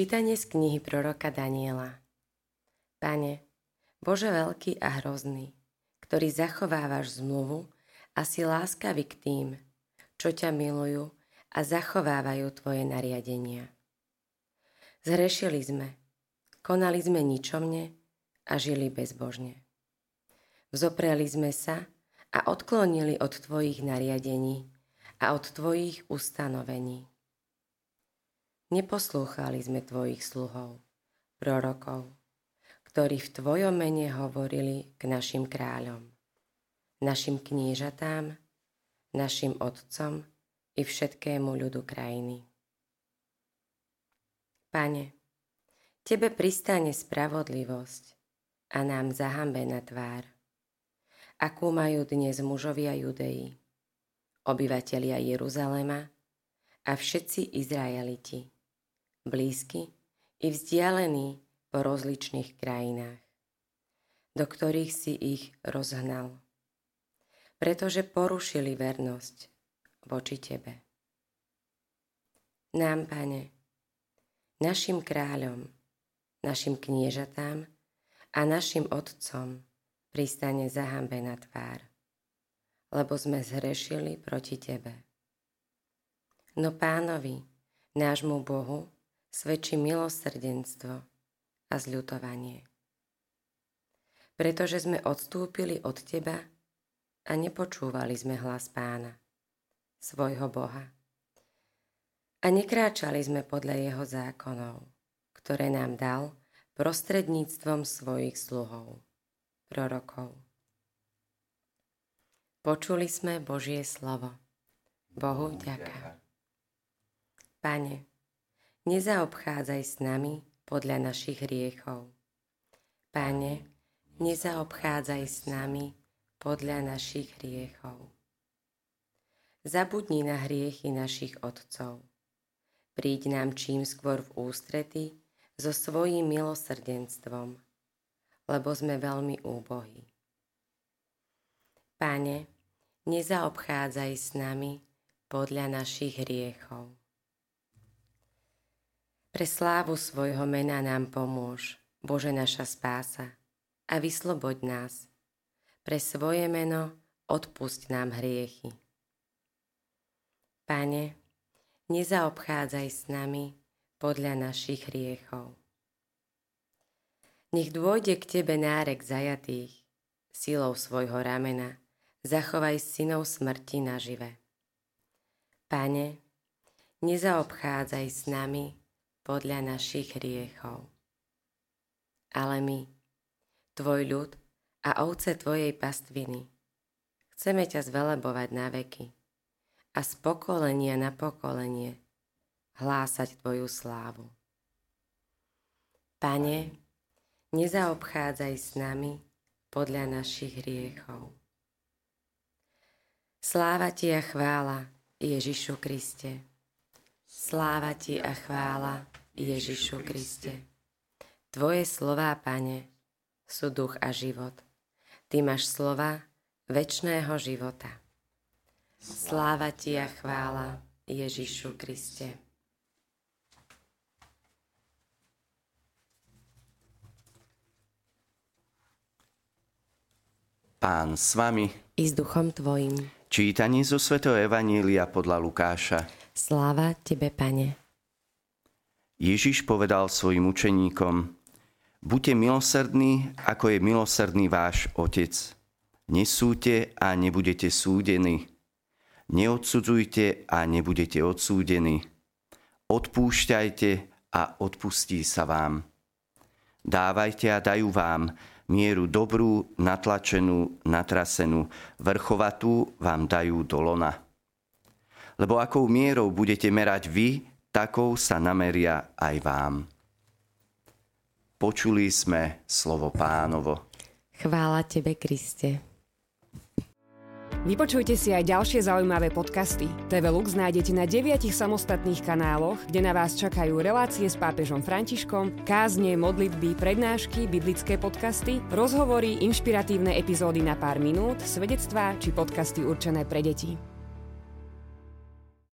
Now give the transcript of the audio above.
Čítanie z knihy proroka Daniela Pane, Bože veľký a hrozný, ktorý zachovávaš zmluvu a si láskavý k tým, čo ťa milujú a zachovávajú Tvoje nariadenia. Zhrešili sme, konali sme ničomne a žili bezbožne. Vzopreli sme sa a odklonili od Tvojich nariadení a od Tvojich ustanovení. Neposlúchali sme tvojich sluhov, prorokov, ktorí v tvojom mene hovorili k našim kráľom, našim kniežatám, našim otcom i všetkému ľudu krajiny. Pane, Tebe pristane spravodlivosť a nám na tvár, akú majú dnes mužovia Judei, obyvatelia Jeruzalema a všetci Izraeliti blízky i vzdialení po rozličných krajinách, do ktorých si ich rozhnal, pretože porušili vernosť voči Tebe. Nám, Pane, našim kráľom, našim kniežatám a našim otcom pristane na tvár, lebo sme zhrešili proti Tebe. No pánovi, nášmu Bohu, svedčí milosrdenstvo a zľutovanie. Pretože sme odstúpili od Teba a nepočúvali sme hlas Pána, svojho Boha. A nekráčali sme podľa Jeho zákonov, ktoré nám dal prostredníctvom svojich sluhov, prorokov. Počuli sme Božie slovo. Bohu ďaká. Pane, nezaobchádzaj s nami podľa našich hriechov. Pane, nezaobchádzaj s nami podľa našich hriechov. Zabudni na hriechy našich otcov. Príď nám čím skôr v ústrety so svojím milosrdenstvom, lebo sme veľmi úbohí. Pane, nezaobchádzaj s nami podľa našich hriechov. Pre slávu svojho mena nám pomôž, Bože naša spása, a vysloboď nás. Pre svoje meno odpusť nám hriechy. Pane, nezaobchádzaj s nami podľa našich hriechov. Nech dôjde k Tebe nárek zajatých, silou svojho ramena, zachovaj synov smrti nažive. Pane, nezaobchádzaj s nami podľa našich hriechov. Ale my, tvoj ľud a ovce tvojej pastviny, chceme ťa zvelebovať na veky a z pokolenia na pokolenie hlásať tvoju slávu. Pane, nezaobchádzaj s nami podľa našich hriechov. Sláva ti a chvála Ježišu Kriste. Sláva ti a chvála Ježišu Kriste. Tvoje slová, Pane, sú duch a život. Ty máš slova väčšného života. Sláva ti a chvála Ježišu Kriste. Pán s vami. I s duchom tvojim. Čítanie zo Sv. Evanília podľa Lukáša. Sláva Tebe, Pane. Ježiš povedal svojim učeníkom, buďte milosrdní, ako je milosrdný váš Otec. Nesúďte a nebudete súdení. Neodsudzujte a nebudete odsúdení. Odpúšťajte a odpustí sa vám. Dávajte a dajú vám mieru dobrú, natlačenú, natrasenú, vrchovatú vám dajú do lona. Lebo akou mierou budete merať vy, takou sa nameria aj vám. Počuli sme slovo pánovo. Chvála Tebe, Kriste. Vypočujte si aj ďalšie zaujímavé podcasty. TV Lux nájdete na deviatich samostatných kanáloch, kde na vás čakajú relácie s pápežom Františkom, kázne, modlitby, prednášky, biblické podcasty, rozhovory, inšpiratívne epizódy na pár minút, svedectvá či podcasty určené pre deti.